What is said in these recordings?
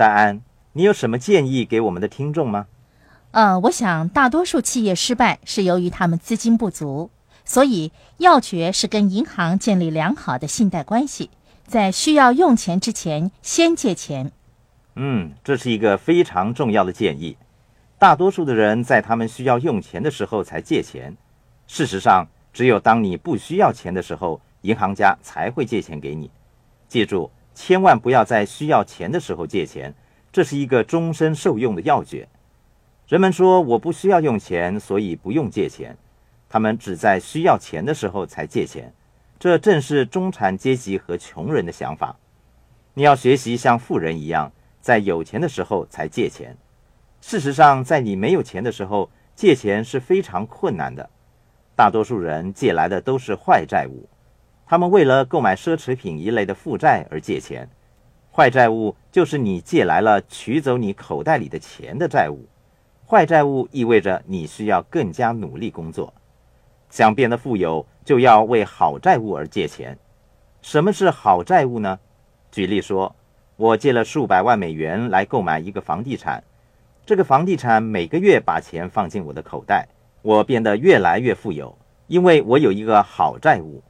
戴安，你有什么建议给我们的听众吗？呃，我想大多数企业失败是由于他们资金不足，所以要诀是跟银行建立良好的信贷关系，在需要用钱之前先借钱。嗯，这是一个非常重要的建议。大多数的人在他们需要用钱的时候才借钱。事实上，只有当你不需要钱的时候，银行家才会借钱给你。记住，千万不要在需要钱的时候借钱，这是一个终身受用的要诀。人们说我不需要用钱，所以不用借钱。他们只在需要钱的时候才借钱，这正是中产阶级和穷人的想法。你要学习像富人一样，在有钱的时候才借钱。事实上，在你没有钱的时候借钱是非常困难的。大多数人借来的都是坏债务，他们为了购买奢侈品一类的负债而借钱。坏债务就是你借来了取走你口袋里的钱的债务。坏债务意味着你需要更加努力工作。想变得富有，就要为好债务而借钱。什么是好债务呢？举例说，我借了数百万美元来购买一个房地产，这个房地产每个月把钱放进我的口袋，我变得越来越富有，因为我有一个好债务。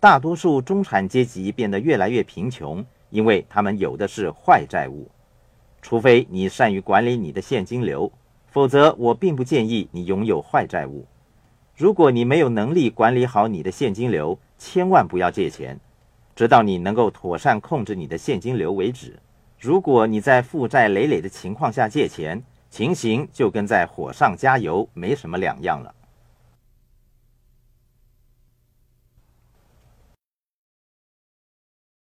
大多数中产阶级变得越来越贫穷，因为他们有的是坏债务。除非你善于管理你的现金流，否则我并不建议你拥有坏债务。如果你没有能力管理好你的现金流，千万不要借钱，直到你能够妥善控制你的现金流为止。如果你在负债累累的情况下借钱，情形就跟在火上加油没什么两样了。